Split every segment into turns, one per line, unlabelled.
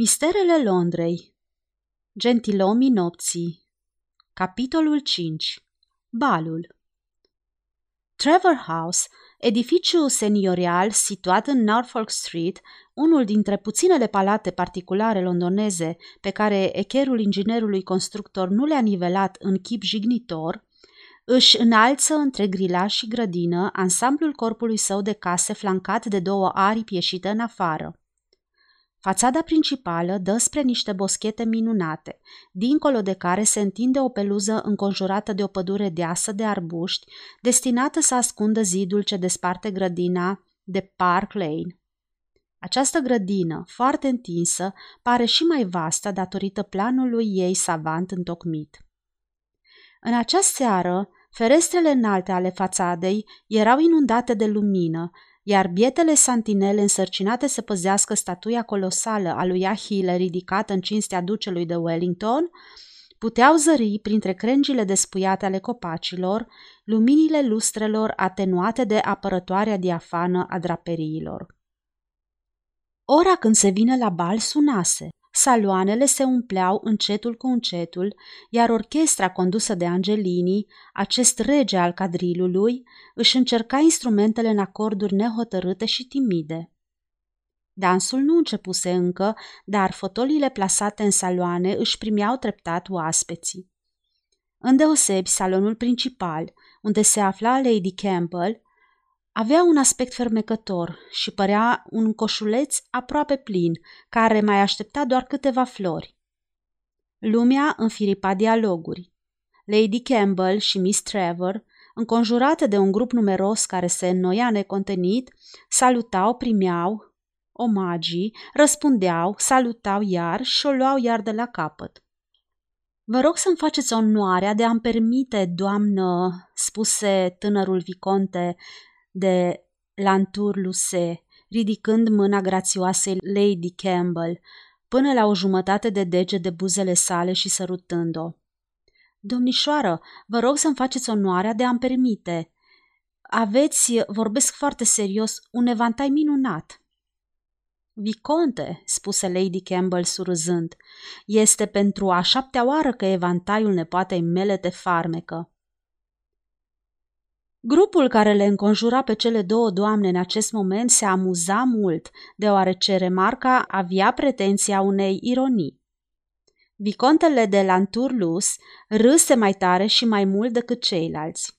Misterele Londrei. Gentilomii nopții. Capitolul 5 Balul. Trevor House, edificiu seniorial situat în Norfolk Street, unul dintre puținele palate particulare londoneze pe care echerul inginerului constructor nu le-a nivelat în chip jignitor, își înalță între grilaș și grădină ansamblul corpului său de case flancat de două aripi ieșite în afară. Fațada principală dă spre niște boschete minunate, dincolo de care se întinde o peluză înconjurată de o pădure deasă de arbuști, destinată să ascundă zidul ce desparte grădina de Park Lane. Această grădină, foarte întinsă, pare și mai vastă datorită planului ei savant întocmit. În această seară, ferestrele înalte ale fațadei erau inundate de lumină iar bietele santinele însărcinate să păzească statuia colosală a lui Ahile ridicată în cinstea ducelui de Wellington, puteau zări printre crengile despuiate ale copacilor luminile lustrelor atenuate de apărătoarea diafană a draperiilor. Ora când se vine la bal sunase. Saloanele se umpleau încetul cu încetul, iar orchestra condusă de Angelini, acest rege al cadrilului, își încerca instrumentele în acorduri nehotărâte și timide. Dansul nu începuse încă, dar fotolile plasate în saloane își primeau treptat oaspeții. Îndeosebi salonul principal, unde se afla Lady Campbell, avea un aspect fermecător și părea un coșuleț aproape plin, care mai aștepta doar câteva flori. Lumea înfiripa dialoguri. Lady Campbell și Miss Trevor, înconjurate de un grup numeros care se înnoia necontenit, salutau, primeau omagii, răspundeau, salutau iar și o luau iar de la capăt. Vă rog să-mi faceți onoarea de a-mi permite, doamnă, spuse tânărul viconte, de Lanturluse, ridicând mâna grațioasei Lady Campbell, până la o jumătate de dege de buzele sale și sărutând-o. Domnișoară, vă rog să-mi faceți onoarea de a-mi permite. Aveți, vorbesc foarte serios, un evantai minunat. Viconte, spuse Lady Campbell surâzând, este pentru a șaptea oară că evantaiul nepoatei mele te farmecă. Grupul care le înconjura pe cele două doamne în acest moment se amuza mult, deoarece remarca avea pretenția unei ironii. Vicontele de Lanturlus râse mai tare și mai mult decât ceilalți.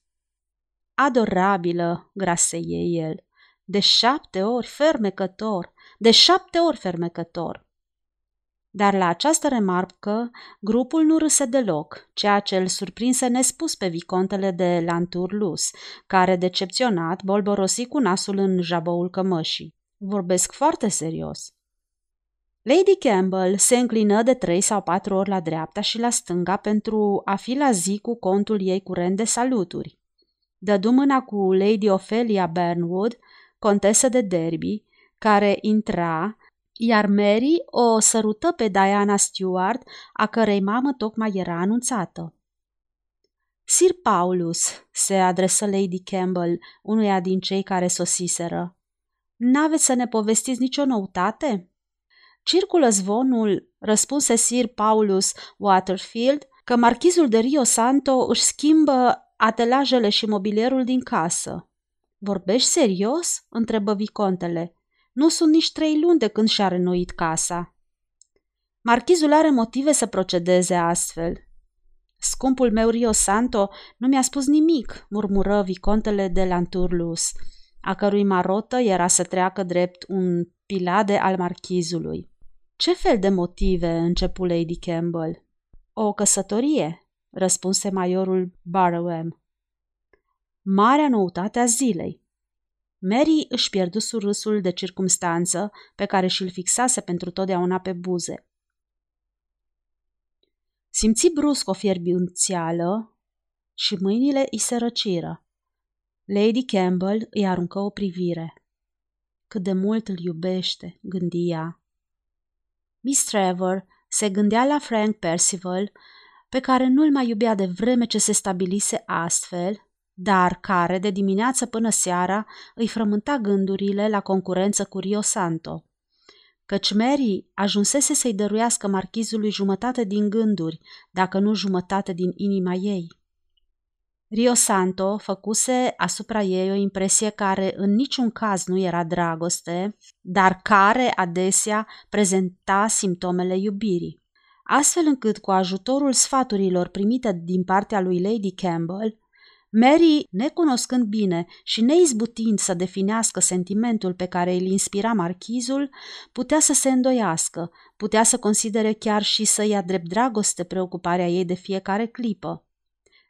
Adorabilă, graseie el, de șapte ori fermecător, de șapte ori fermecător. Dar la această remarcă, grupul nu râse deloc, ceea ce îl surprinse nespus pe vicontele de Lanturlus, care, decepționat, bolborosi cu nasul în jaboul cămășii. Vorbesc foarte serios. Lady Campbell se înclină de trei sau patru ori la dreapta și la stânga pentru a fi la zi cu contul ei curent de saluturi. Dădu mâna cu Lady Ophelia Burnwood, contesă de Derby, care intra iar Mary o sărută pe Diana Stewart, a cărei mamă tocmai era anunțată. Sir Paulus, se adresă Lady Campbell, unuia din cei care sosiseră. N-aveți să ne povestiți nicio noutate? Circulă zvonul, răspunse Sir Paulus Waterfield, că marchizul de Rio Santo își schimbă atelajele și mobilierul din casă. Vorbești serios? întrebă vicontele. Nu sunt nici trei luni de când și-a renoit casa. Marchizul are motive să procedeze astfel. Scumpul meu Rio Santo nu mi-a spus nimic, murmură vicontele de Lanturlus, a cărui marotă era să treacă drept un pilade al marchizului. Ce fel de motive începu Lady Campbell? O căsătorie, răspunse majorul Barrowham. Marea noutate a zilei. Mary își pierdu surâsul de circumstanță pe care și-l fixase pentru totdeauna pe buze. Simți brusc o fierbințială și mâinile îi se răciră. Lady Campbell îi aruncă o privire. Cât de mult îl iubește, gândia. Miss Trevor se gândea la Frank Percival, pe care nu-l mai iubea de vreme ce se stabilise astfel dar care, de dimineață până seara, îi frământa gândurile la concurență cu Rio Santo. căci Mary ajunsese să-i dăruiască marchizului jumătate din gânduri, dacă nu jumătate din inima ei. Rio Santo făcuse asupra ei o impresie care în niciun caz nu era dragoste, dar care adesea prezenta simptomele iubirii. Astfel încât, cu ajutorul sfaturilor primite din partea lui Lady Campbell, Mary, necunoscând bine și neizbutind să definească sentimentul pe care îl inspira marchizul, putea să se îndoiască, putea să considere chiar și să ia drept dragoste preocuparea ei de fiecare clipă.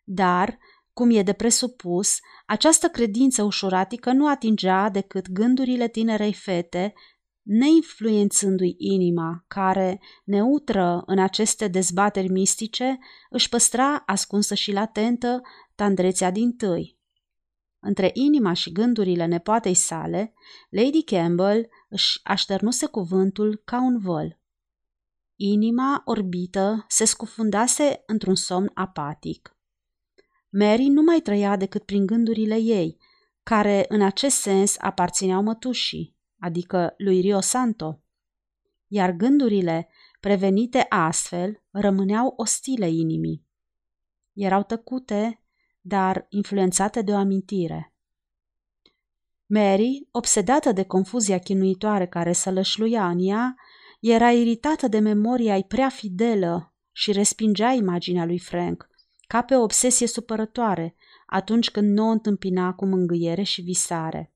Dar, cum e de presupus, această credință ușuratică nu atingea decât gândurile tinerei fete, neinfluențându-i inima, care, neutră în aceste dezbateri mistice, își păstra ascunsă și latentă tandrețea din tâi. Între inima și gândurile nepoatei sale, Lady Campbell își așternuse cuvântul ca un văl. Inima orbită se scufundase într-un somn apatic. Mary nu mai trăia decât prin gândurile ei, care în acest sens aparțineau mătușii, adică lui Rio Santo. Iar gândurile, prevenite astfel, rămâneau ostile inimii. Erau tăcute, dar influențate de o amintire. Mary, obsedată de confuzia chinuitoare care sălășluia în ea, era iritată de memoria ei prea fidelă și respingea imaginea lui Frank, ca pe o obsesie supărătoare, atunci când nu o întâmpina cu mângâiere și visare.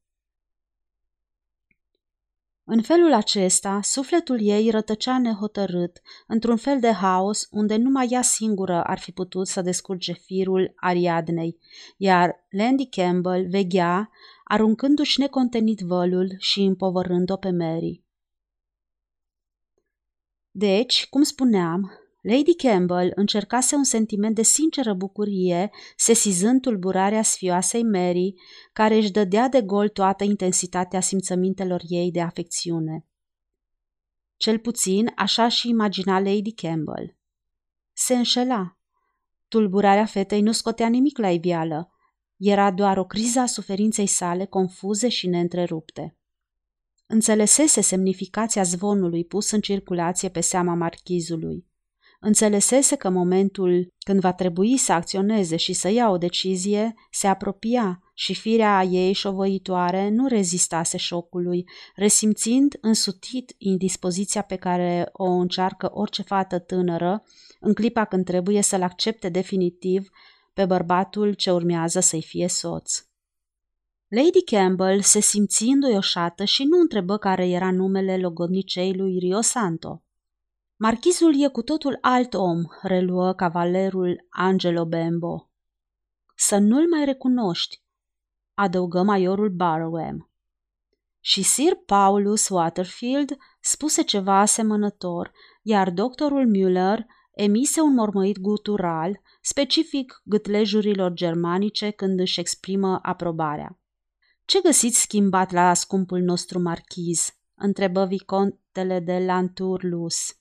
În felul acesta, sufletul ei rătăcea nehotărât, într-un fel de haos unde numai ea singură ar fi putut să descurge firul Ariadnei, iar Landy Campbell veghea, aruncându-și necontenit vălul și împovărând-o pe Mary. Deci, cum spuneam, Lady Campbell încercase un sentiment de sinceră bucurie, sesizând tulburarea sfioasei Mary, care își dădea de gol toată intensitatea simțămintelor ei de afecțiune. Cel puțin așa și imagina Lady Campbell. Se înșela. Tulburarea fetei nu scotea nimic la iveală. Era doar o criză a suferinței sale confuze și neîntrerupte. Înțelesese semnificația zvonului pus în circulație pe seama marchizului. Înțelesese că momentul când va trebui să acționeze și să ia o decizie se apropia și firea ei șovăitoare nu rezistase șocului, resimțind însutit indispoziția pe care o încearcă orice fată tânără în clipa când trebuie să-l accepte definitiv pe bărbatul ce urmează să-i fie soț. Lady Campbell se simți înduioșată și nu întrebă care era numele logodnicei lui Rio Santo. Marchizul e cu totul alt om, reluă cavalerul Angelo Bembo. Să nu-l mai recunoști, adăugă majorul Barrowham. Și Sir Paulus Waterfield spuse ceva asemănător, iar doctorul Müller emise un mormăit gutural, specific gâtlejurilor germanice când își exprimă aprobarea. Ce găsiți schimbat la scumpul nostru marchiz?" întrebă vicontele de Lanturlus.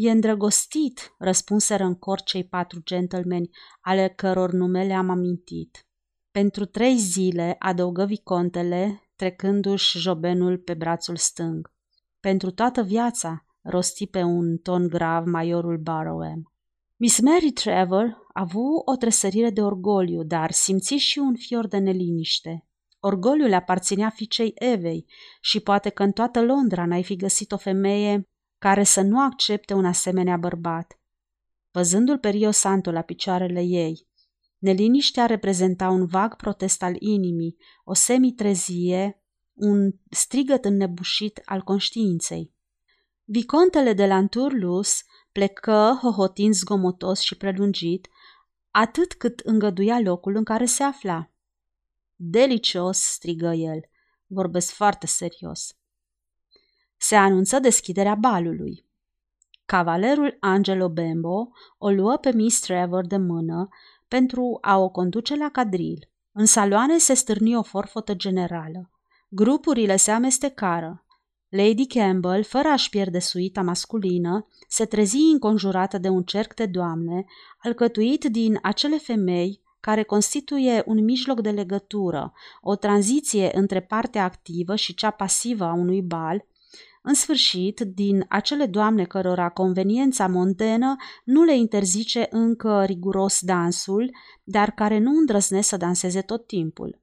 E îndrăgostit, răspunseră în cor cei patru gentlemen, ale căror nume le-am amintit. Pentru trei zile, adăugă vicontele, trecându-și jobenul pe brațul stâng. Pentru toată viața, rosti pe un ton grav majorul Barrowham. Miss Mary Trevor a avut o tresărire de orgoliu, dar simți și un fior de neliniște. Orgoliul aparținea fiicei Evei și poate că în toată Londra n-ai fi găsit o femeie care să nu accepte un asemenea bărbat. Văzându-l pe Rio Santo la picioarele ei, neliniștea reprezenta un vag protest al inimii, o semitrezie, un strigăt înnebușit al conștiinței. Vicontele de la Anturlus plecă hohotind zgomotos și prelungit, atât cât îngăduia locul în care se afla. Delicios, strigă el, vorbesc foarte serios se anunță deschiderea balului. Cavalerul Angelo Bembo o luă pe Miss Trevor de mână pentru a o conduce la cadril. În saloane se stârni o forfotă generală. Grupurile se amestecară. Lady Campbell, fără a-și pierde suita masculină, se trezi înconjurată de un cerc de doamne, alcătuit din acele femei care constituie un mijloc de legătură, o tranziție între partea activă și cea pasivă a unui bal, În sfârșit, din acele doamne cărora conveniența mondenă nu le interzice încă riguros dansul, dar care nu îndrăznesc să danseze tot timpul.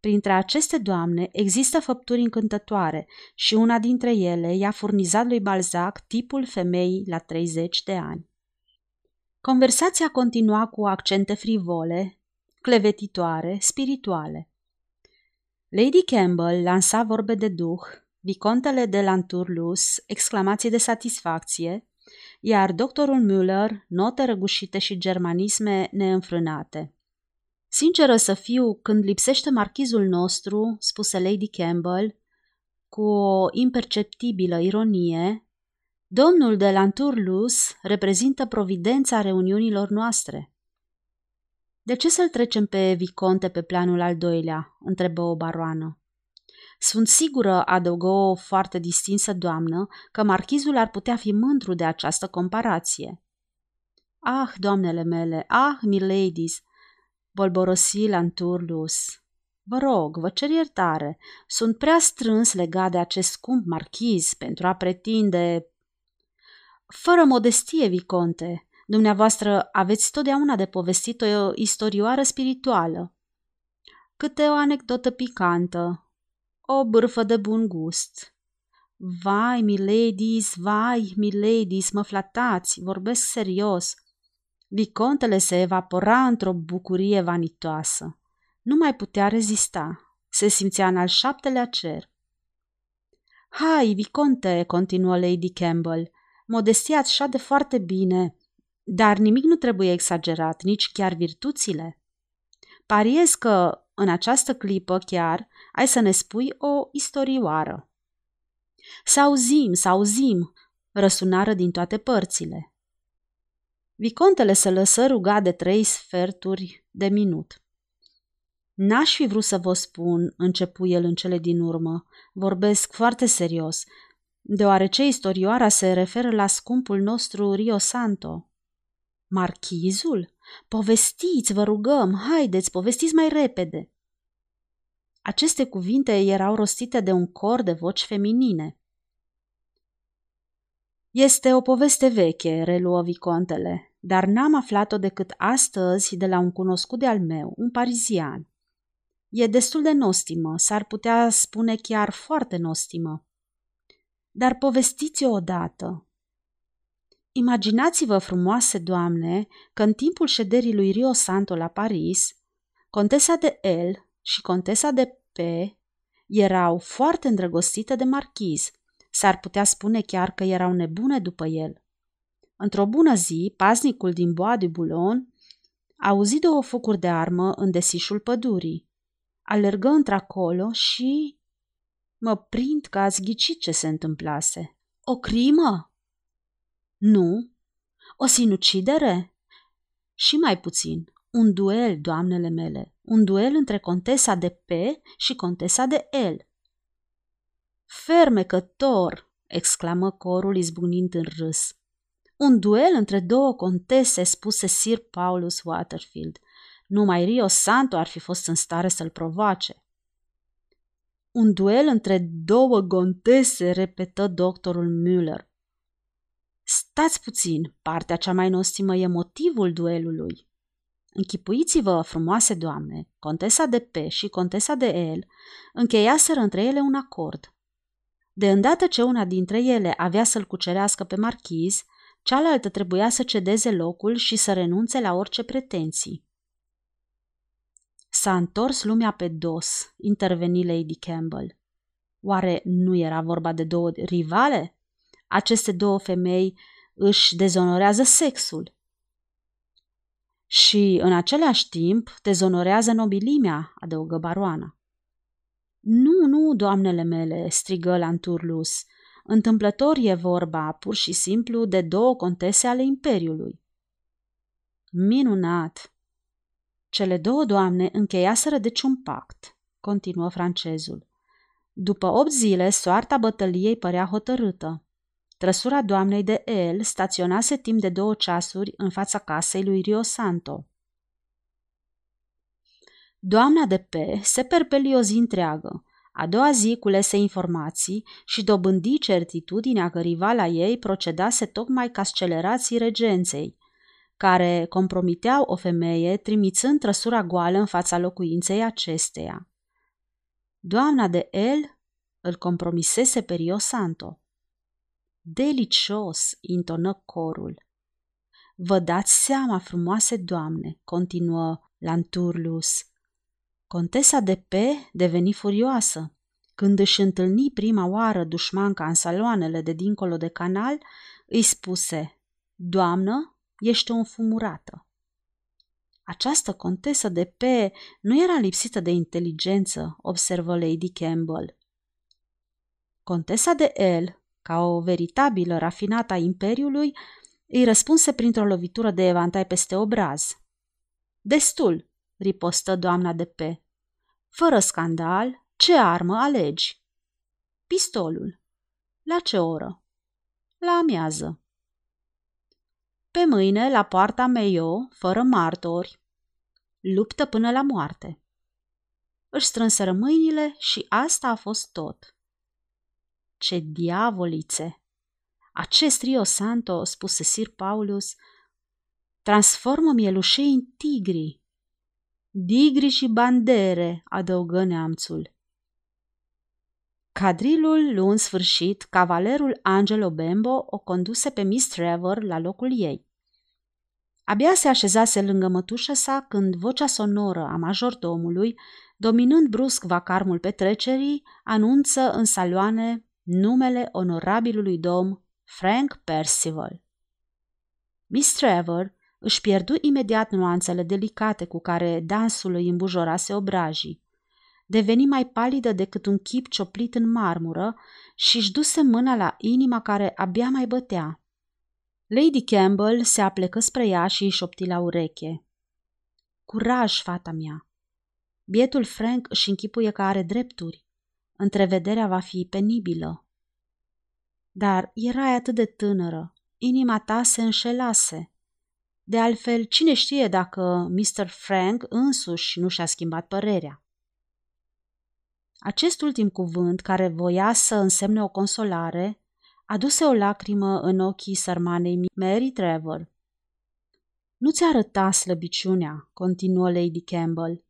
Printre aceste doamne există făpturi încântătoare și una dintre ele i-a furnizat lui Balzac tipul femeii la 30 de ani. Conversația continua cu accente frivole, clevetitoare, spirituale. Lady Campbell lansa vorbe de duh, vicontele de Lanturlus exclamații de satisfacție, iar doctorul Müller note răgușite și germanisme neînfrânate. Sinceră să fiu, când lipsește marchizul nostru, spuse Lady Campbell, cu o imperceptibilă ironie, domnul de Lanturlus reprezintă providența reuniunilor noastre. De ce să-l trecem pe Viconte pe planul al doilea?" întrebă o baroană. Sunt sigură, adăugă o foarte distinsă doamnă, că marchizul ar putea fi mândru de această comparație. Ah, doamnele mele, ah, miladies, bolborosi Lanturlus. Vă rog, vă cer iertare, sunt prea strâns legat de acest scump marchiz pentru a pretinde... Fără modestie, Viconte, dumneavoastră aveți totdeauna de povestit o istorioară spirituală. Câte o anecdotă picantă, o bârfă de bun gust. Vai, miladies, vai, miladies, mă flatați, vorbesc serios. Vicontele se evapora într-o bucurie vanitoasă. Nu mai putea rezista. Se simțea în al șaptelea cer. Hai, Viconte, continuă Lady Campbell, modestia așa de foarte bine, dar nimic nu trebuie exagerat, nici chiar virtuțile. Pariez că, în această clipă chiar, ai să ne spui o istorioară. Să auzim, să auzim, răsunară din toate părțile. Vicontele se lăsă ruga de trei sferturi de minut. N-aș fi vrut să vă spun, începu el în cele din urmă, vorbesc foarte serios, deoarece istorioara se referă la scumpul nostru Rio Santo. Marchizul? Povestiți, vă rugăm, haideți, povestiți mai repede. Aceste cuvinte erau rostite de un cor de voci feminine. Este o poveste veche, reluă vicontele, dar n-am aflat-o decât astăzi de la un cunoscut de-al meu, un parizian. E destul de nostimă, s-ar putea spune chiar foarte nostimă. Dar povestiți-o odată. Imaginați-vă, frumoase doamne, că în timpul șederii lui Rio Santo la Paris, contesa de L și contesa de P erau foarte îndrăgostite de marchiz. S-ar putea spune chiar că erau nebune după el. Într-o bună zi, paznicul din Bois de Boulogne auzi două focuri de armă în desișul pădurii. Alergă într-acolo și... Mă prind că ați ghicit ce se întâmplase. O crimă? Nu. O sinucidere? Și mai puțin. Un duel, doamnele mele. Un duel între contesa de P și contesa de L. Fermecător! exclamă corul izbucnind în râs. Un duel între două contese, spuse Sir Paulus Waterfield. Numai Rio Santo ar fi fost în stare să-l provoace. Un duel între două contese, repetă doctorul Müller. Stați puțin, partea cea mai nostimă e motivul duelului. Închipuiți-vă, frumoase doamne, contesa de P și contesa de El încheiaseră între ele un acord. De îndată ce una dintre ele avea să-l cucerească pe marchiz, cealaltă trebuia să cedeze locul și să renunțe la orice pretenții. S-a întors lumea pe dos, interveni Lady Campbell. Oare nu era vorba de două rivale? Aceste două femei își dezonorează sexul. Și, în același timp, dezonorează nobilimea, adăugă baroana. Nu, nu, doamnele mele, strigă Lanturlus. Întâmplător e vorba, pur și simplu, de două contese ale Imperiului. Minunat! Cele două doamne încheiaseră deci un pact, continuă francezul. După opt zile, soarta bătăliei părea hotărâtă. Trăsura doamnei de El staționase timp de două ceasuri în fața casei lui Rio Santo. Doamna de P se perpeli o zi întreagă. A doua zi culese informații și dobândi certitudinea că rivala ei procedase tocmai ca scelerații regenței, care compromiteau o femeie trimițând trăsura goală în fața locuinței acesteia. Doamna de El îl compromisese pe Rio Santo. Delicios, intonă corul. Vă dați seama, frumoase doamne, continuă Lanturlus. Contesa de P deveni furioasă. Când își întâlni prima oară dușmanca în saloanele de dincolo de canal, îi spuse, Doamnă, ești o înfumurată. Această contesă de P nu era lipsită de inteligență, observă Lady Campbell. Contesa de L, ca o veritabilă rafinată a Imperiului, îi răspunse printr-o lovitură de evantai peste obraz. Destul, ripostă doamna de P. Fără scandal, ce armă alegi? Pistolul. La ce oră? La amiază. Pe mâine, la poarta Meio, fără martori. Luptă până la moarte. Își strânseră mâinile și asta a fost tot. Ce diavolițe! Acest Rio Santo, spuse Sir Paulus, transformă mielușei în tigri. Digri și bandere, adăugă neamțul. Cadrilul lu în sfârșit, cavalerul Angelo Bembo o conduse pe Miss Trevor la locul ei. Abia se așezase lângă mătușa sa când vocea sonoră a majordomului, dominând brusc vacarmul petrecerii, anunță în saloane numele onorabilului domn Frank Percival. Miss Trevor își pierdu imediat nuanțele delicate cu care dansul îi îmbujorase obrajii. Deveni mai palidă decât un chip cioplit în marmură și își duse mâna la inima care abia mai bătea. Lady Campbell se aplecă spre ea și îi șopti la ureche. Curaj, fata mea! Bietul Frank își închipuie că are drepturi. Întrevederea va fi penibilă. Dar erai atât de tânără, inima ta se înșelase. De altfel, cine știe dacă Mr. Frank însuși nu și-a schimbat părerea. Acest ultim cuvânt, care voia să însemne o consolare, aduse o lacrimă în ochii sărmanei Mary Trevor. Nu ți arăta slăbiciunea, continuă Lady Campbell.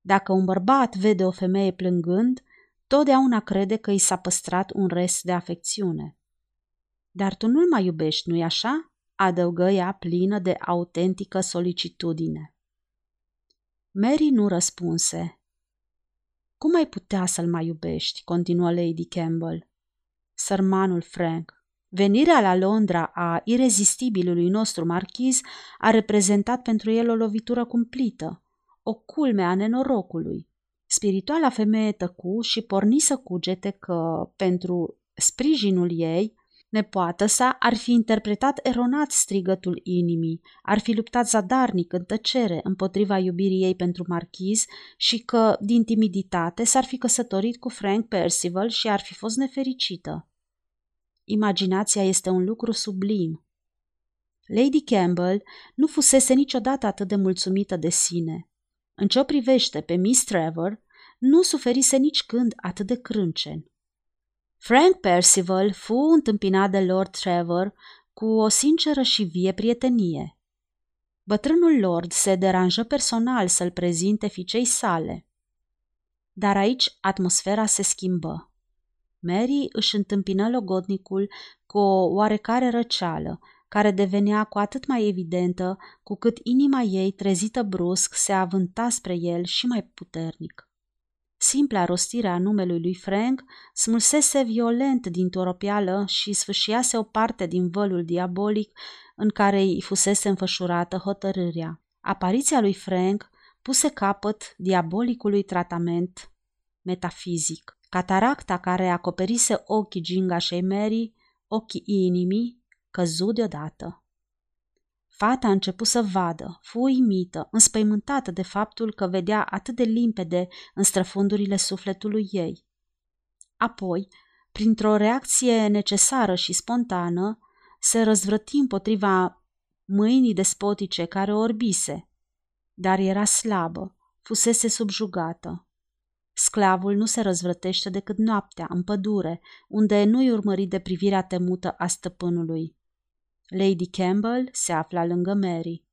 Dacă un bărbat vede o femeie plângând, totdeauna crede că i s-a păstrat un rest de afecțiune. Dar tu nu-l mai iubești, nu-i așa? adăugă ea plină de autentică solicitudine. Mary nu răspunse. Cum ai putea să-l mai iubești? continuă Lady Campbell. Sărmanul Frank. Venirea la Londra a irezistibilului nostru marchiz a reprezentat pentru el o lovitură cumplită, o culme a nenorocului. Spirituala femeie tăcu și porni să cugete că, pentru sprijinul ei, Nepoată sa ar fi interpretat eronat strigătul inimii, ar fi luptat zadarnic în tăcere împotriva iubirii ei pentru marchiz și că, din timiditate, s-ar fi căsătorit cu Frank Percival și ar fi fost nefericită. Imaginația este un lucru sublim. Lady Campbell nu fusese niciodată atât de mulțumită de sine. În ce o privește pe Miss Trevor, nu suferise nici când atât de crâncen. Frank Percival fu întâmpinat de Lord Trevor cu o sinceră și vie prietenie. Bătrânul lord se deranjă personal să-l prezinte ficei sale. Dar aici atmosfera se schimbă. Mary își întâmpină logodnicul cu o oarecare răceală, care devenea cu atât mai evidentă cu cât inima ei, trezită brusc, se avânta spre el și mai puternic. Simpla rostire a numelui lui Frank smulsese violent din toropială și sfâșiase o parte din vălul diabolic în care îi fusese înfășurată hotărârea. Apariția lui Frank puse capăt diabolicului tratament metafizic. Cataracta care acoperise ochii gingașei Mary, ochii inimii, căzu deodată. Fata a început să vadă, fu uimită, înspăimântată de faptul că vedea atât de limpede în străfundurile sufletului ei. Apoi, printr-o reacție necesară și spontană, se răzvrăti împotriva mâinii despotice care o orbise, dar era slabă, fusese subjugată. Sclavul nu se răzvrătește decât noaptea, în pădure, unde nu-i urmărit de privirea temută a stăpânului. Lady Campbell se afla lângă Mary.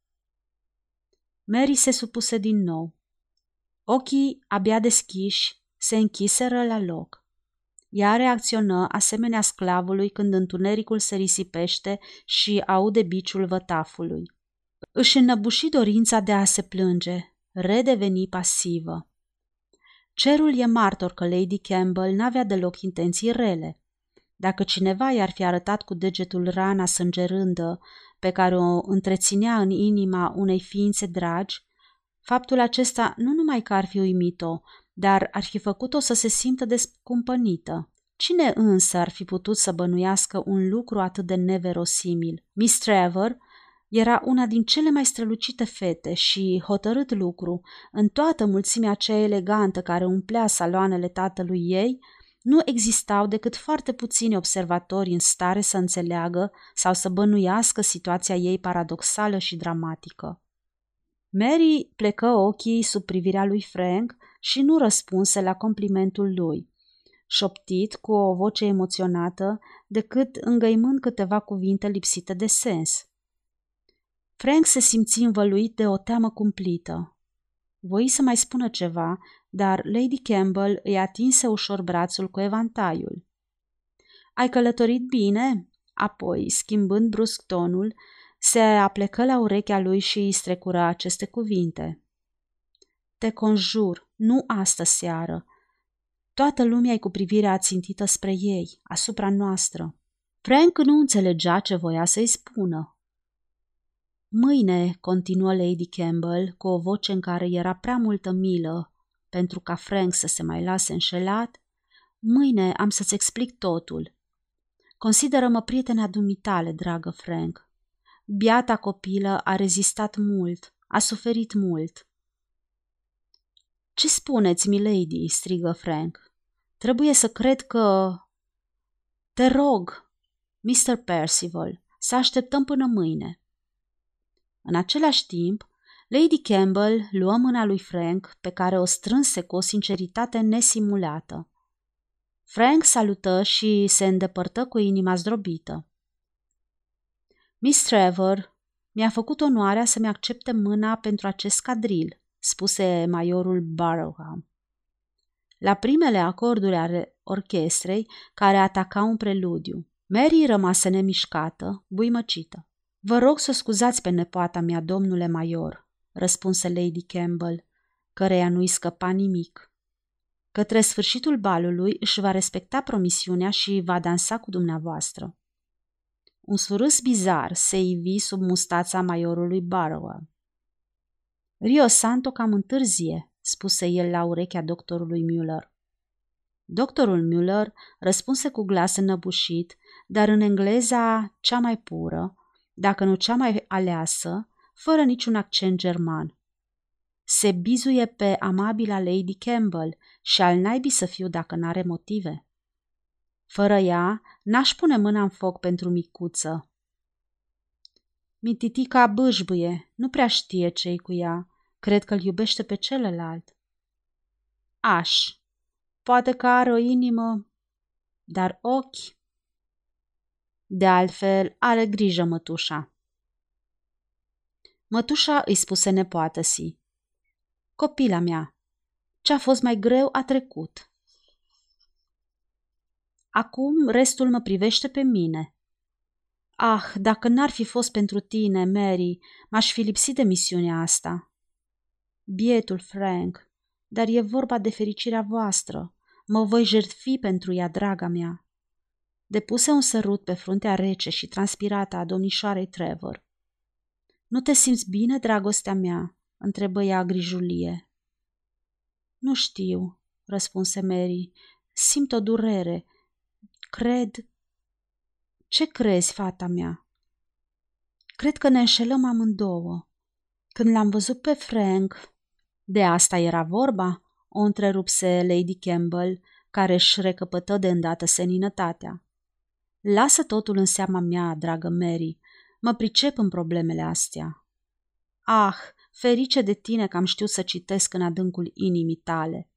Mary se supuse din nou. Ochii, abia deschiși, se închiseră la loc. Ea reacționă asemenea sclavului când întunericul se risipește și aude biciul vătafului. Își înnăbuși dorința de a se plânge, redeveni pasivă. Cerul e martor că Lady Campbell n-avea deloc intenții rele. Dacă cineva i-ar fi arătat cu degetul rana sângerândă pe care o întreținea în inima unei ființe dragi, faptul acesta nu numai că ar fi uimit-o, dar ar fi făcut-o să se simtă descumpănită. Cine însă ar fi putut să bănuiască un lucru atât de neverosimil? Miss Trevor era una din cele mai strălucite fete și, hotărât lucru, în toată mulțimea aceea elegantă care umplea saloanele tatălui ei, nu existau decât foarte puțini observatori în stare să înțeleagă sau să bănuiască situația ei paradoxală și dramatică. Mary plecă ochii sub privirea lui Frank și nu răspunse la complimentul lui, șoptit cu o voce emoționată, decât îngăimând câteva cuvinte lipsite de sens. Frank se simți învăluit de o teamă cumplită. Voi să mai spună ceva, dar Lady Campbell îi atinse ușor brațul cu evantaiul. Ai călătorit bine?" Apoi, schimbând brusc tonul, se aplecă la urechea lui și îi strecură aceste cuvinte. Te conjur, nu astă seară. Toată lumea e cu privirea țintită spre ei, asupra noastră. Frank nu înțelegea ce voia să-i spună. Mâine, continuă Lady Campbell, cu o voce în care era prea multă milă pentru ca Frank să se mai lase înșelat, mâine am să-ți explic totul. Consideră-mă prietena dumitale, dragă Frank. Biata copilă a rezistat mult, a suferit mult. Ce spuneți, milady?" strigă Frank. Trebuie să cred că... Te rog, Mr. Percival, să așteptăm până mâine. În același timp, Lady Campbell luă mâna lui Frank, pe care o strânse cu o sinceritate nesimulată. Frank salută și se îndepărtă cu inima zdrobită. Miss Trevor mi-a făcut onoarea să-mi accepte mâna pentru acest cadril, spuse majorul Barrowham. La primele acorduri ale orchestrei, care atacau un preludiu, Mary rămase nemișcată, buimăcită. Vă rog să scuzați pe nepoata mea, domnule major, răspunse Lady Campbell, căreia nu-i scăpa nimic. Către sfârșitul balului își va respecta promisiunea și va dansa cu dumneavoastră. Un surâs bizar se ivi sub mustața majorului Barrow. Rio Santo cam întârzie, spuse el la urechea doctorului Müller. Doctorul Müller răspunse cu glas înăbușit, dar în engleza cea mai pură, dacă nu cea mai aleasă, fără niciun accent german. Se bizuie pe amabila Lady Campbell și al naibii să fiu dacă n-are motive. Fără ea, n-aș pune mâna în foc pentru micuță. Mititica bâșbâie, nu prea știe ce cu ea. Cred că îl iubește pe celălalt. Aș. Poate că are o inimă, dar ochi de altfel, are grijă mătușa. Mătușa îi spuse nepoată si. Copila mea, ce-a fost mai greu a trecut. Acum restul mă privește pe mine. Ah, dacă n-ar fi fost pentru tine, Mary, m-aș fi lipsit de misiunea asta. Bietul Frank, dar e vorba de fericirea voastră. Mă voi jertfi pentru ea, draga mea. Depuse un sărut pe fruntea rece și transpirată a domnișoarei Trevor. Nu te simți bine, dragostea mea?" întrebă ea grijulie. Nu știu," răspunse Mary. Simt o durere. Cred... Ce crezi, fata mea? Cred că ne înșelăm amândouă. Când l-am văzut pe Frank... De asta era vorba? O întrerupse Lady Campbell, care își recăpătă de îndată seninătatea. Lasă totul în seama mea, dragă Mary. Mă pricep în problemele astea. Ah, ferice de tine că am știut să citesc în adâncul inimii tale.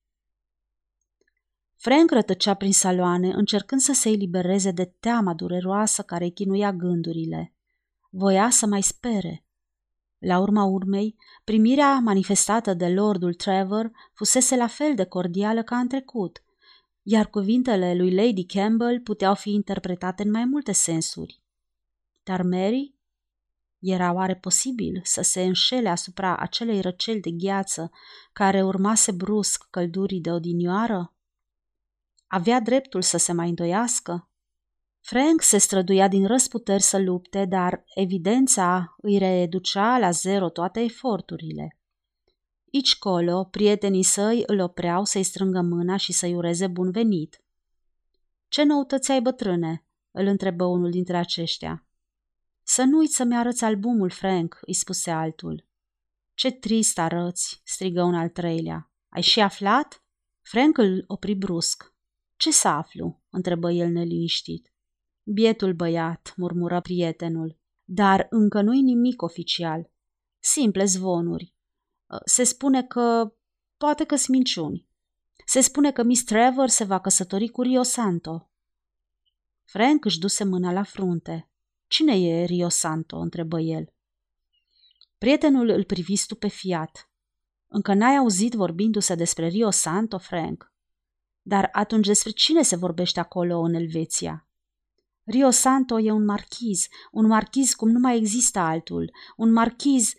Frank rătăcea prin saloane, încercând să se elibereze de teama dureroasă care îi chinuia gândurile. Voia să mai spere. La urma urmei, primirea manifestată de Lordul Trevor fusese la fel de cordială ca în trecut, iar cuvintele lui Lady Campbell puteau fi interpretate în mai multe sensuri. Dar Mary era oare posibil să se înșele asupra acelei răceli de gheață care urmase brusc căldurii de odinioară? Avea dreptul să se mai îndoiască? Frank se străduia din răsputeri să lupte, dar evidența îi reducea la zero toate eforturile. Ici colo, prietenii săi îl opreau să-i strângă mâna și să-i ureze bun venit. Ce noutăți ai, bătrâne?" îl întrebă unul dintre aceștia. Să nu uiți să-mi arăți albumul, Frank," îi spuse altul. Ce trist arăți!" strigă un al treilea. Ai și aflat?" Frank îl opri brusc. Ce să aflu?" întrebă el neliniștit. Bietul băiat, murmură prietenul, dar încă nu-i nimic oficial. Simple zvonuri. Se spune că... poate că minciuni. Se spune că Miss Trevor se va căsători cu Rio Santo. Frank își duse mâna la frunte. Cine e Rio Santo?" întrebă el. Prietenul îl privi stupefiat. Încă n-ai auzit vorbindu-se despre Rio Santo, Frank? Dar atunci despre cine se vorbește acolo în Elveția? Rio Santo e un marchiz, un marchiz cum nu mai există altul, un marchiz...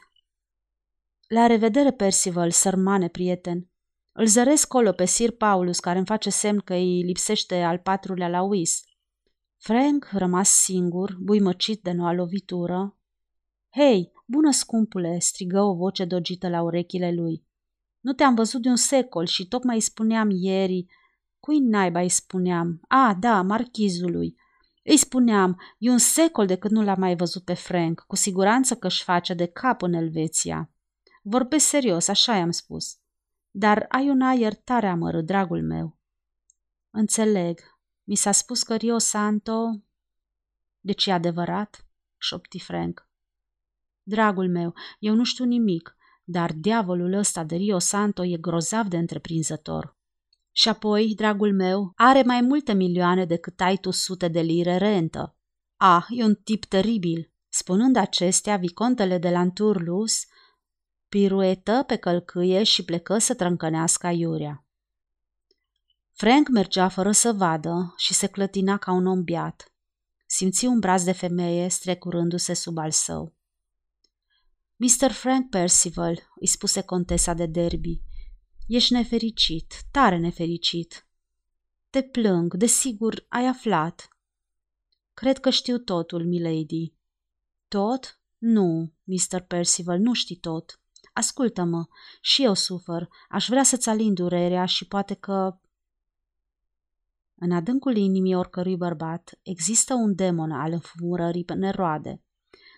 La revedere, Percival, sărmane prieten. Îl zăresc colo pe Sir Paulus, care îmi face semn că îi lipsește al patrulea la Whist. Frank, rămas singur, buimăcit de noua lovitură. Hei, bună scumpule!" strigă o voce dogită la urechile lui. Nu te-am văzut de un secol și tocmai îi spuneam ieri... Cui naiba îi spuneam? A, da, marchizului. Îi spuneam, e un secol de când nu l-am mai văzut pe Frank, cu siguranță că își face de cap în Elveția. Vorbesc serios, așa i-am spus. Dar ai un aer tare amărât, dragul meu. Înțeleg. Mi s-a spus că Rio Santo... Deci e adevărat? șopti Frank. Dragul meu, eu nu știu nimic, dar diavolul ăsta de Rio Santo e grozav de întreprinzător. Și apoi, dragul meu, are mai multe milioane decât ai tu sute de lire rentă. Ah, e un tip teribil. Spunând acestea, vicontele de la Anturlus piruetă pe călcâie și plecă să trâncănească aiurea. Frank mergea fără să vadă și se clătina ca un om biat. Simți un braț de femeie strecurându-se sub al său. Mr. Frank Percival, îi spuse contesa de Derby, Ești nefericit, tare nefericit. Te plâng, desigur, ai aflat. Cred că știu totul, milady. Tot? Nu, Mr. Percival, nu știi tot. Ascultă-mă, și eu sufăr. Aș vrea să-ți alin durerea și poate că... În adâncul inimii oricărui bărbat există un demon al înfumurării neroade.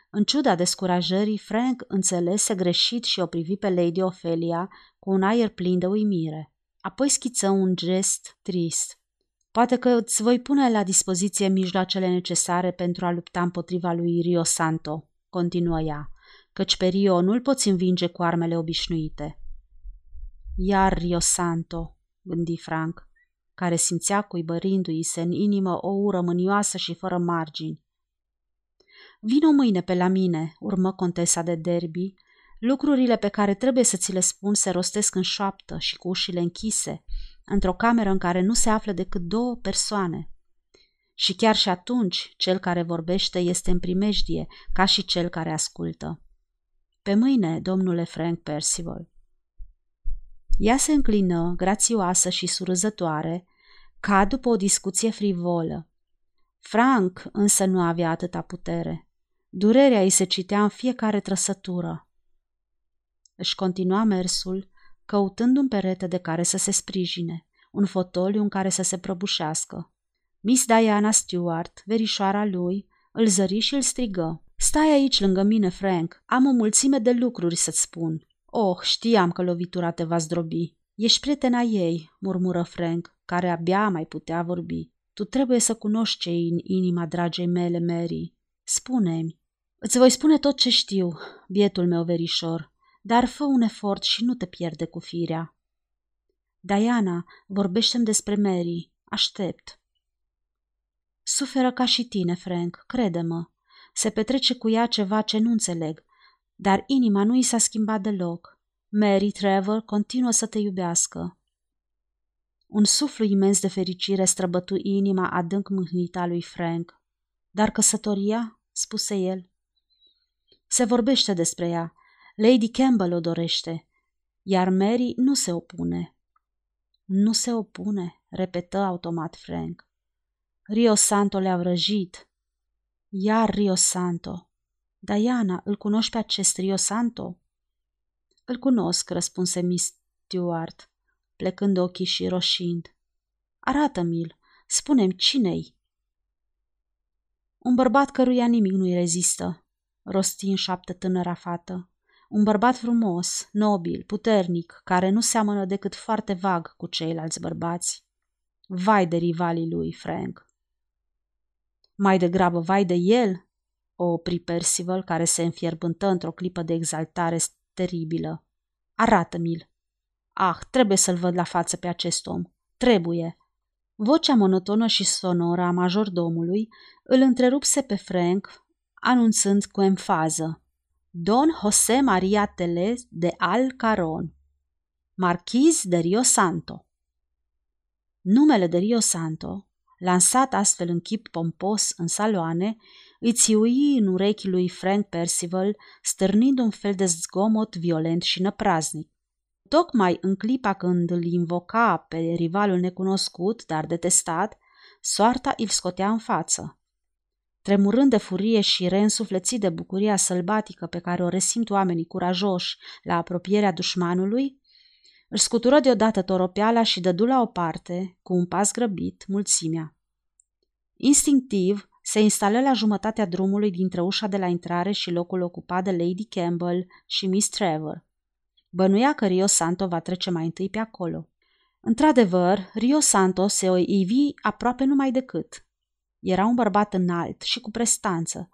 În ciuda descurajării, Frank înțelese greșit și o privi pe Lady Ophelia cu un aer plin de uimire. Apoi schiță un gest trist. Poate că îți voi pune la dispoziție mijloacele necesare pentru a lupta împotriva lui Rio Santo, continuă ea, căci pe Rio nu-l poți învinge cu armele obișnuite. Iar Rio Santo, gândi Frank, care simțea cuibărindu-i se în inimă o ură mânioasă și fără margini. Vino mâine pe la mine, urmă contesa de Derby. Lucrurile pe care trebuie să ți le spun se rostesc în șoaptă și cu ușile închise, într-o cameră în care nu se află decât două persoane. Și chiar și atunci, cel care vorbește este în primejdie, ca și cel care ascultă. Pe mâine, domnule Frank Percival. Ea se înclină, grațioasă și surâzătoare, ca după o discuție frivolă. Frank însă nu avea atâta putere. Durerea îi se citea în fiecare trăsătură. Își continua mersul, căutând un perete de care să se sprijine, un fotoliu în care să se prăbușească. Miss Diana Stewart, verișoara lui, îl zări și îl strigă. Stai aici lângă mine, Frank. Am o mulțime de lucruri să-ți spun. Oh, știam că lovitura te va zdrobi. Ești prietena ei, murmură Frank, care abia mai putea vorbi. Tu trebuie să cunoști ce în inima dragei mele, Mary. Spune-mi, Îți voi spune tot ce știu, bietul meu verișor, dar fă un efort și nu te pierde cu firea. Diana, vorbește despre Mary. Aștept. Suferă ca și tine, Frank, crede-mă. Se petrece cu ea ceva ce nu înțeleg, dar inima nu i s-a schimbat deloc. Mary Trevor continuă să te iubească. Un suflu imens de fericire străbătu inima adânc mâhnită a lui Frank. Dar căsătoria? spuse el. Se vorbește despre ea. Lady Campbell o dorește, iar Mary nu se opune. Nu se opune, repetă automat Frank. Rio Santo le-a vrăjit. Iar Rio Santo. Diana, îl cunoști pe acest Rio Santo? Îl cunosc, răspunse Miss Stewart, plecând ochii și roșind. Arată-mi-l, spune-mi cine-i. Un bărbat căruia nimic nu-i rezistă, rosti în șapte tânăra fată. Un bărbat frumos, nobil, puternic, care nu seamănă decât foarte vag cu ceilalți bărbați. Vai de rivalii lui, Frank. Mai degrabă vai de el, o opri Percival, care se înfierbântă într-o clipă de exaltare teribilă. Arată-mi-l. Ah, trebuie să-l văd la față pe acest om. Trebuie. Vocea monotonă și sonoră a majordomului îl întrerupse pe Frank, anunțând cu enfază. Don José María Teles de Alcaron, marchiz de Rio Santo. Numele de Rio Santo, lansat astfel în chip pompos în saloane, îi țiui în urechi lui Frank Percival, stârnind un fel de zgomot violent și năpraznic. Tocmai în clipa când îl invoca pe rivalul necunoscut, dar detestat, soarta îl scotea în față. Tremurând de furie și reînsuflețit de bucuria sălbatică pe care o resimt oamenii curajoși la apropierea dușmanului, își scutură deodată toropeala și dădu la o parte, cu un pas grăbit, mulțimea. Instinctiv, se instală la jumătatea drumului dintre ușa de la intrare și locul ocupat de Lady Campbell și Miss Trevor. Bănuia că Rio Santo va trece mai întâi pe acolo. Într-adevăr, Rio Santo se o ivi aproape numai decât. Era un bărbat înalt și cu prestanță.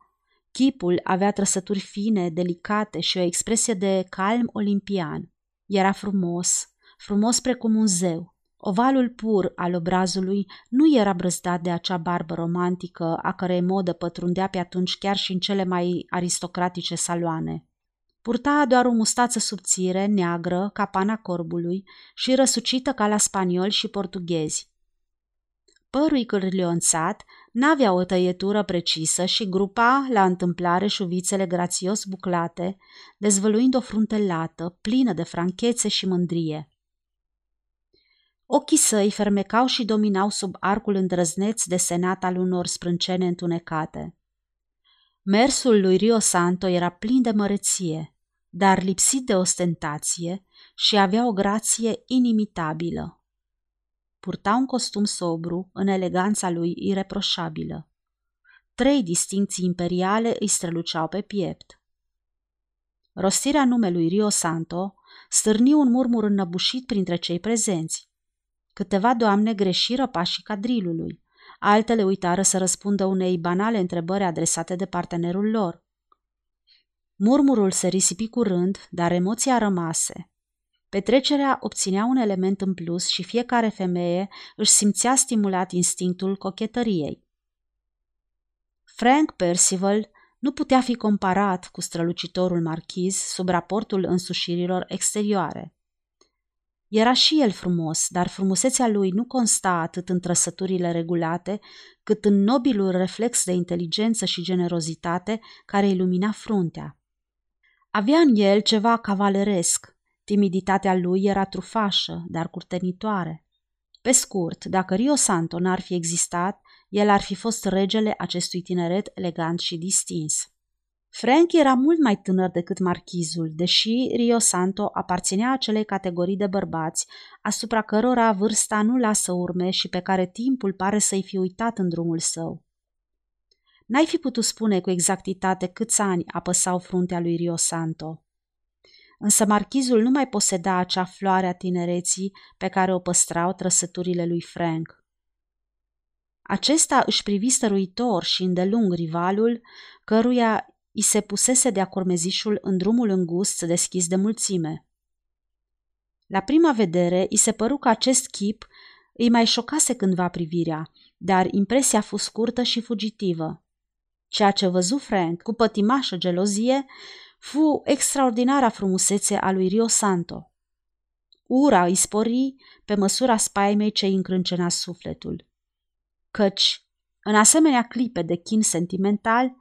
Chipul avea trăsături fine, delicate și o expresie de calm olimpian. Era frumos, frumos precum un zeu. Ovalul pur al obrazului nu era brăzdat de acea barbă romantică a cărei modă pătrundea pe atunci chiar și în cele mai aristocratice saloane. Purta doar o mustață subțire, neagră, ca pana corbului și răsucită ca la spanioli și portughezi. Părul cârlionțat n-avea o tăietură precisă și grupa la întâmplare șuvițele grațios buclate, dezvăluind o frunte lată, plină de franchețe și mândrie. Ochii săi fermecau și dominau sub arcul îndrăzneț desenat al unor sprâncene întunecate. Mersul lui Rio Santo era plin de măreție, dar lipsit de ostentație și avea o grație inimitabilă. Purta un costum sobru în eleganța lui ireproșabilă. Trei distincții imperiale îi străluceau pe piept. Rostirea numelui Rio Santo stârni un murmur înnăbușit printre cei prezenți. Câteva doamne greșiră pașii cadrilului, altele uitară să răspundă unei banale întrebări adresate de partenerul lor. Murmurul se risipi curând, dar emoția rămase. Petrecerea obținea un element în plus și fiecare femeie își simțea stimulat instinctul cochetăriei. Frank Percival nu putea fi comparat cu strălucitorul marchiz sub raportul însușirilor exterioare. Era și el frumos, dar frumusețea lui nu consta atât în trăsăturile regulate, cât în nobilul reflex de inteligență și generozitate care ilumina fruntea. Avea în el ceva cavaleresc. Timiditatea lui era trufașă, dar curtenitoare. Pe scurt, dacă Rio Santo n-ar fi existat, el ar fi fost regele acestui tineret elegant și distins. Frank era mult mai tânăr decât marchizul, deși Rio Santo aparținea acelei categorii de bărbați asupra cărora vârsta nu lasă urme și pe care timpul pare să-i fi uitat în drumul său. N-ai fi putut spune cu exactitate câți ani apăsau fruntea lui Rio Santo. Însă marchizul nu mai poseda acea floare a tinereții pe care o păstrau trăsăturile lui Frank. Acesta își privi stăruitor și îndelung rivalul, căruia i se pusese de-a curmezișul în drumul îngust deschis de mulțime. La prima vedere, îi se păru că acest chip îi mai șocase cândva privirea, dar impresia a fost scurtă și fugitivă. Ceea ce văzu Frank cu pătimașă gelozie fu extraordinara frumusețe a lui Rio Santo. Ura îi spori pe măsura spaimei ce îi încrâncena sufletul. Căci, în asemenea clipe de chin sentimental,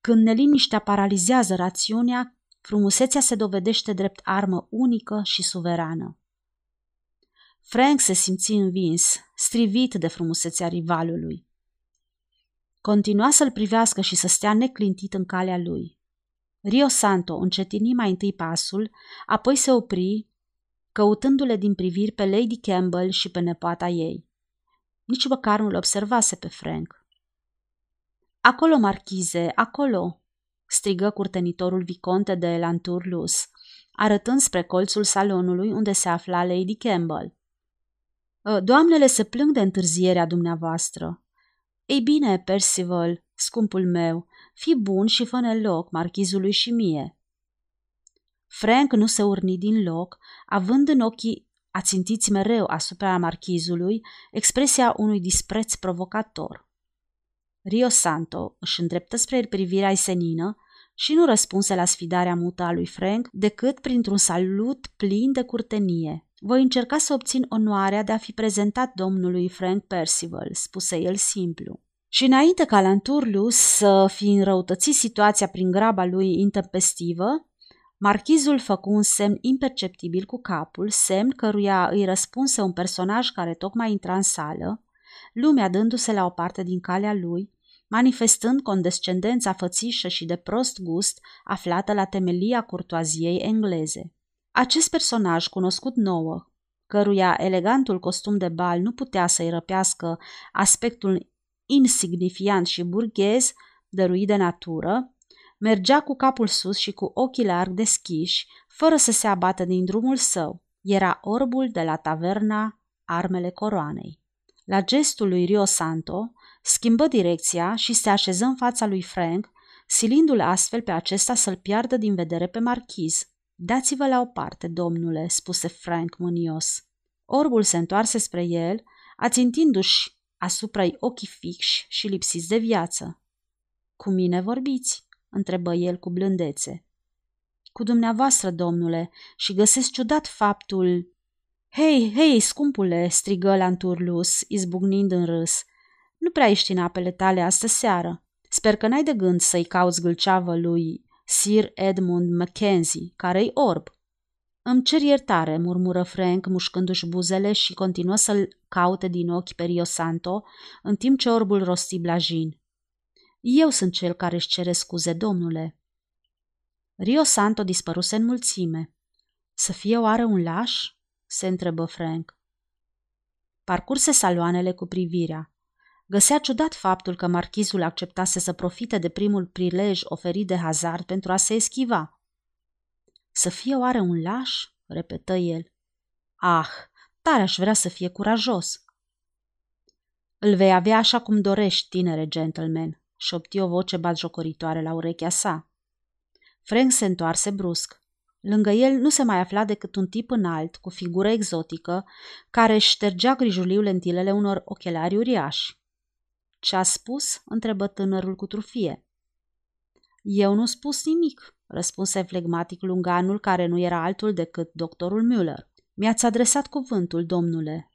când neliniștea paralizează rațiunea, frumusețea se dovedește drept armă unică și suverană. Frank se simți învins, strivit de frumusețea rivalului. Continua să-l privească și să stea neclintit în calea lui. Rio Santo încetini mai întâi pasul, apoi se opri, căutându-le din priviri pe Lady Campbell și pe nepoata ei. Nici măcar nu-l observase pe Frank. Acolo, marchize, acolo!" strigă curtenitorul viconte de Lanturlus, arătând spre colțul salonului unde se afla Lady Campbell. Ă, doamnele se plâng de întârzierea dumneavoastră. Ei bine, Percival, scumpul meu, fi bun și fă loc marchizului și mie. Frank nu se urni din loc, având în ochii ațintiți mereu asupra marchizului expresia unui dispreț provocator. Rio Santo își îndreptă spre el privirea senină și nu răspunse la sfidarea mută a lui Frank decât printr-un salut plin de curtenie. Voi încerca să obțin onoarea de a fi prezentat domnului Frank Percival, spuse el simplu. Și înainte ca Lanturlus să fi înrăutățit situația prin graba lui intempestivă, marchizul făcu un semn imperceptibil cu capul, semn căruia îi răspunse un personaj care tocmai intra în sală, lumea dându-se la o parte din calea lui, manifestând condescendența fățișă și de prost gust aflată la temelia curtoaziei engleze. Acest personaj cunoscut nouă, căruia elegantul costum de bal nu putea să-i răpească aspectul insignifiant și burghez dăruit de natură, mergea cu capul sus și cu ochii larg deschiși, fără să se abată din drumul său. Era orbul de la taverna Armele Coroanei. La gestul lui Rio Santo, schimbă direcția și se așeză în fața lui Frank, silindu-l astfel pe acesta să-l piardă din vedere pe marchiz. Dați-vă la o parte, domnule, spuse Frank mânios. Orbul se întoarse spre el, ațintindu-și asupra-i ochii fixi și lipsiți de viață. Cu mine vorbiți?" întrebă el cu blândețe. Cu dumneavoastră, domnule, și găsesc ciudat faptul... Hei, hei, scumpule!" strigă Lanturlus, izbucnind în râs. Nu prea ești în apele tale astă seară. Sper că n-ai de gând să-i cauți gâlceavă lui Sir Edmund Mackenzie, care-i orb. Îmi cer iertare, murmură Frank, mușcându-și buzele și continuă să-l caute din ochi pe Rio Santo, în timp ce orbul rosti blajin. Eu sunt cel care își cere scuze, domnule. Rio Santo dispăruse în mulțime. Să fie oare un laș? se întrebă Frank. Parcurse saloanele cu privirea. Găsea ciudat faptul că marchizul acceptase să profite de primul prilej oferit de hazard pentru a se eschiva. Să fie oare un laș? repetă el. Ah, tare aș vrea să fie curajos. Îl vei avea așa cum dorești, tinere gentleman, șopti o voce batjocoritoare la urechea sa. Frank se întoarse brusc. Lângă el nu se mai afla decât un tip înalt, cu figură exotică, care își ștergea grijuliu lentilele unor ochelari uriași. Ce a spus?" întrebă tânărul cu trufie. Eu nu spus nimic, răspunse flegmatic lunganul care nu era altul decât doctorul Müller. Mi-ați adresat cuvântul, domnule.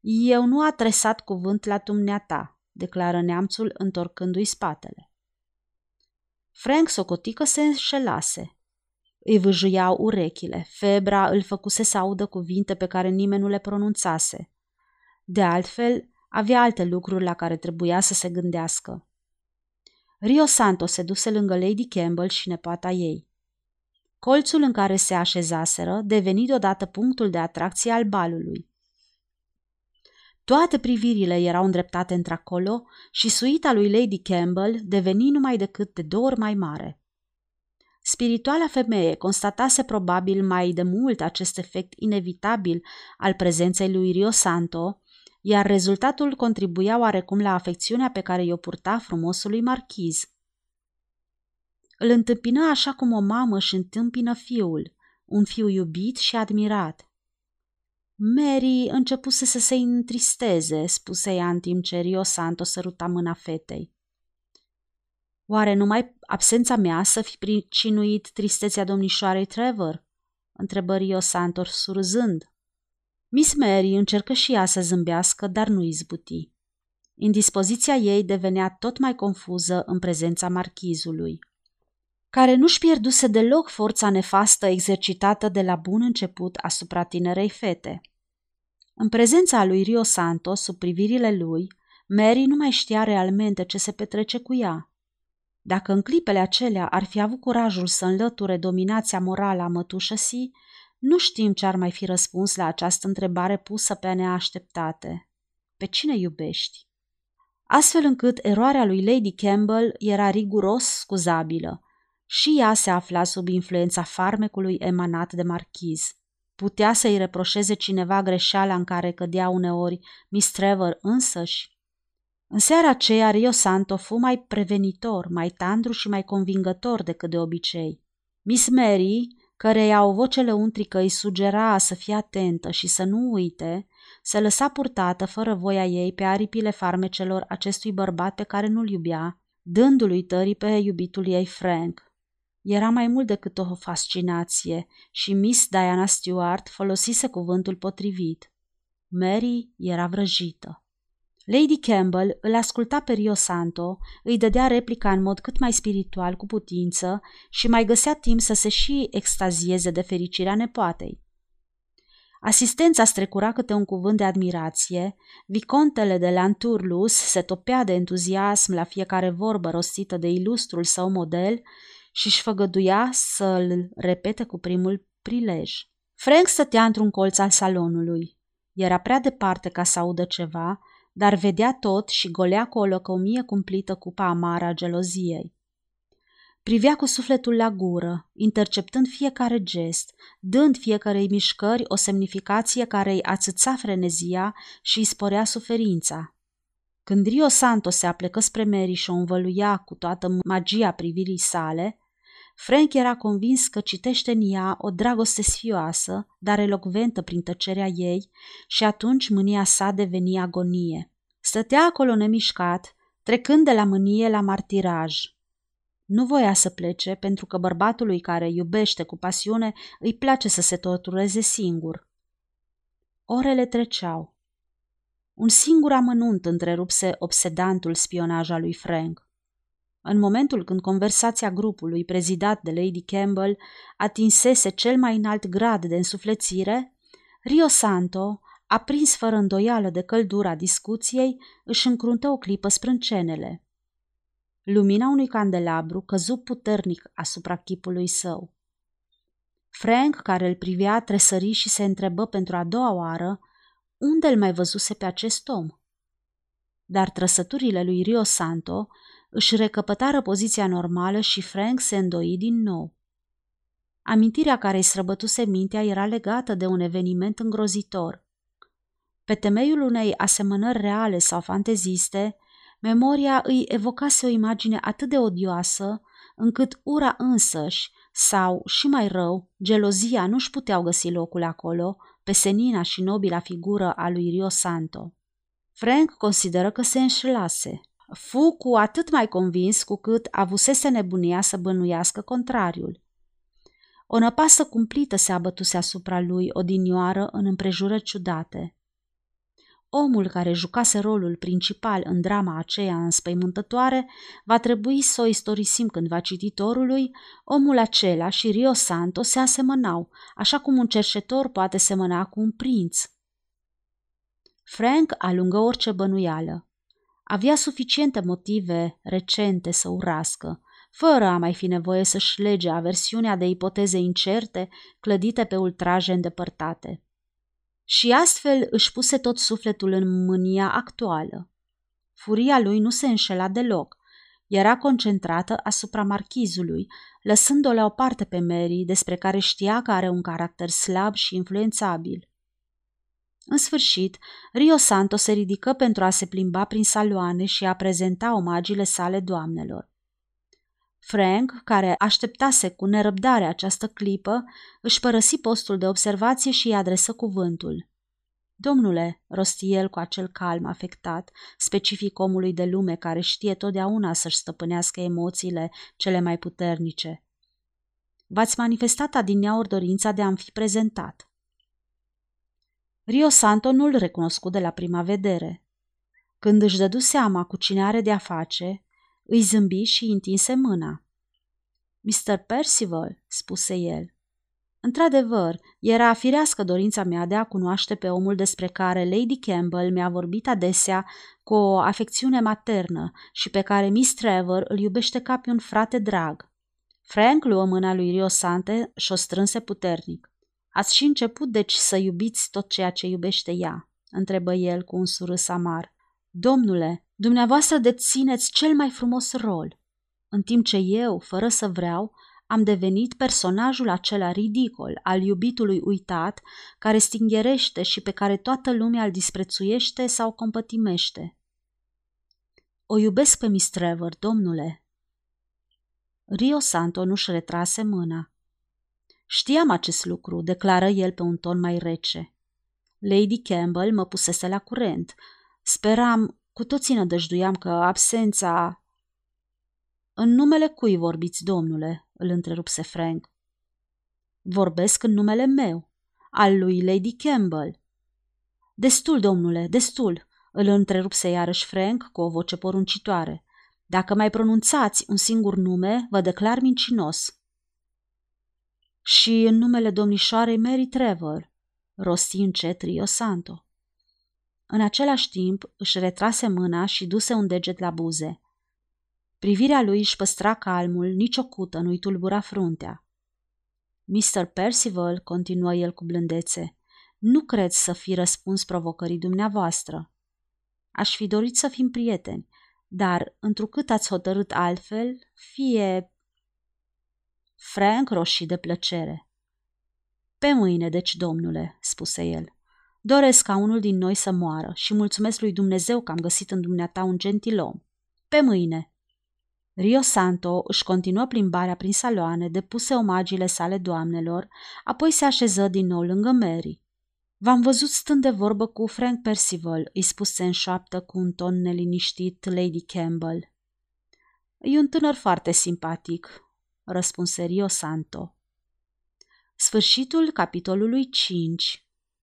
Eu nu adresat cuvânt la dumneata, declară neamțul întorcându-i spatele. Frank socotică se înșelase. Îi vâjâiau urechile, febra îl făcuse să audă cuvinte pe care nimeni nu le pronunțase. De altfel, avea alte lucruri la care trebuia să se gândească. Rio Santo se duse lângă Lady Campbell și nepoata ei. Colțul în care se așezaseră deveni deodată punctul de atracție al balului. Toate privirile erau îndreptate într-acolo și suita lui Lady Campbell deveni numai decât de două ori mai mare. Spirituala femeie constatase probabil mai de mult acest efect inevitabil al prezenței lui Rio Santo iar rezultatul contribuia oarecum la afecțiunea pe care i-o purta frumosului marchiz. Îl întâmpină așa cum o mamă își întâmpină fiul, un fiu iubit și admirat. Mary începuse să se întristeze, spuse ea în timp ce Rio Santo săruta mâna fetei. Oare numai absența mea să fi pricinuit tristețea domnișoarei Trevor? întrebă Rio Santo surzând. Miss Mary încercă și ea să zâmbească, dar nu izbuti. Indispoziția ei devenea tot mai confuză în prezența marchizului, care nu-și pierduse deloc forța nefastă exercitată de la bun început asupra tinerei fete. În prezența lui Rio Santos, sub privirile lui, Mary nu mai știa realmente ce se petrece cu ea. Dacă în clipele acelea ar fi avut curajul să înlăture dominația morală a mătușăsii, nu știm ce ar mai fi răspuns la această întrebare pusă pe neașteptate. Pe cine iubești? Astfel încât eroarea lui Lady Campbell era riguros scuzabilă și ea se afla sub influența farmecului emanat de marchiz. Putea să-i reproșeze cineva greșeala în care cădea uneori Miss Trevor însăși? În seara aceea, Rio Santo fu mai prevenitor, mai tandru și mai convingător decât de obicei. Miss Mary, căreia o voce lăuntrică îi sugera să fie atentă și să nu uite, se lăsa purtată fără voia ei pe aripile farmecelor acestui bărbat pe care nu-l iubea, dându-lui tării pe iubitul ei Frank. Era mai mult decât o fascinație și Miss Diana Stewart folosise cuvântul potrivit. Mary era vrăjită. Lady Campbell îl asculta pe Rio Santo, îi dădea replica în mod cât mai spiritual cu putință și mai găsea timp să se și extazieze de fericirea nepoatei. Asistența strecura câte un cuvânt de admirație, vicontele de Lanturlus se topea de entuziasm la fiecare vorbă rostită de ilustrul său model și își făgăduia să-l repete cu primul prilej. Frank stătea într-un colț al salonului. Era prea departe ca să audă ceva, dar vedea tot și golea cu o lăcomie cumplită cupa amară a geloziei. Privea cu sufletul la gură, interceptând fiecare gest, dând fiecarei mișcări o semnificație care îi ațăța frenezia și îi sporea suferința. Când Rio Santos se aplecă spre Mary și o învăluia cu toată magia privirii sale, Frank era convins că citește în ea o dragoste sfioasă, dar elocventă prin tăcerea ei și atunci mânia sa deveni agonie. Stătea acolo nemișcat, trecând de la mânie la martiraj. Nu voia să plece pentru că bărbatului care iubește cu pasiune îi place să se tortureze singur. Orele treceau. Un singur amănunt întrerupse obsedantul spionaj al lui Frank. În momentul când conversația grupului prezidat de Lady Campbell atinsese cel mai înalt grad de însuflețire, Rio Santo, aprins fără îndoială de căldura discuției, își încruntă o clipă sprâncenele. Lumina unui candelabru căzu puternic asupra chipului său. Frank, care îl privea, tresări și se întrebă pentru a doua oară unde îl mai văzuse pe acest om. Dar trăsăturile lui Rio Santo își recăpătară poziția normală și Frank se îndoi din nou. Amintirea care îi străbătuse mintea era legată de un eveniment îngrozitor. Pe temeiul unei asemănări reale sau fanteziste, memoria îi evocase o imagine atât de odioasă, încât ura însăși, sau, și mai rău, gelozia nu-și puteau găsi locul acolo, pe senina și nobila figură a lui Rio Santo. Frank consideră că se înșelase. Fu cu atât mai convins cu cât avusese nebunia să bănuiască contrariul. O năpasă cumplită se abătuse asupra lui odinioară în împrejurări ciudate. Omul care jucase rolul principal în drama aceea înspăimântătoare va trebui să o istorisim cândva cititorului, omul acela și Rio Santo se asemănau, așa cum un cerșetor poate semăna cu un prinț. Frank alungă orice bănuială. Avea suficiente motive recente să urască, fără a mai fi nevoie să-și lege aversiunea de ipoteze incerte clădite pe ultraje îndepărtate. Și astfel își puse tot sufletul în mânia actuală. Furia lui nu se înșela deloc. Era concentrată asupra marchizului, lăsând-o la o parte pe Mary, despre care știa că are un caracter slab și influențabil. În sfârșit, Rio Santo se ridică pentru a se plimba prin saloane și a prezenta omagiile sale doamnelor. Frank, care așteptase cu nerăbdare această clipă, își părăsi postul de observație și îi adresă cuvântul. Domnule, rosti el cu acel calm afectat, specific omului de lume care știe totdeauna să-și stăpânească emoțiile cele mai puternice. V-ați manifestat adineauri dorința de a-mi fi prezentat. Rio Santo nu-l recunoscut de la prima vedere. Când își dădu seama cu cine are de-a face, îi zâmbi și întinse mâna. Mr. Percival, spuse el. Într-adevăr, era firească dorința mea de a cunoaște pe omul despre care Lady Campbell mi-a vorbit adesea cu o afecțiune maternă și pe care Miss Trevor îl iubește ca pe un frate drag. Frank luă mâna lui Rio Sante și o strânse puternic. Ați și început deci să iubiți tot ceea ce iubește ea, întrebă el cu un surâs amar. Domnule, dumneavoastră dețineți cel mai frumos rol, în timp ce eu, fără să vreau, am devenit personajul acela ridicol al iubitului uitat, care stingherește și pe care toată lumea îl disprețuiește sau compătimește. O iubesc pe Miss Trevor, domnule. Rio Santo nu-și retrase mâna. Știam acest lucru, declară el pe un ton mai rece. Lady Campbell mă pusese la curent. Speram, cu toții nădăjduiam că absența... În numele cui vorbiți, domnule? îl întrerupse Frank. Vorbesc în numele meu, al lui Lady Campbell. Destul, domnule, destul, îl întrerupse iarăși Frank cu o voce poruncitoare. Dacă mai pronunțați un singur nume, vă declar mincinos. Și în numele domnișoarei Mary Trevor, rosti încet Rio Santo. În același timp își retrase mâna și duse un deget la buze. Privirea lui își păstra calmul, nici o cută nu-i tulbura fruntea. Mr. Percival, continuă el cu blândețe, nu cred să fi răspuns provocării dumneavoastră. Aș fi dorit să fim prieteni, dar, întrucât ați hotărât altfel, fie... Frank roșii de plăcere. Pe mâine, deci, domnule, spuse el. Doresc ca unul din noi să moară și mulțumesc lui Dumnezeu că am găsit în dumneata un gentilom. Pe mâine. Rio Santo își continuă plimbarea prin saloane, depuse omagiile sale doamnelor, apoi se așeză din nou lângă Mary. V-am văzut stând de vorbă cu Frank Percival, îi spuse în șoaptă cu un ton neliniștit Lady Campbell. E un tânăr foarte simpatic, răspunse Rio Santo. Sfârșitul capitolului 5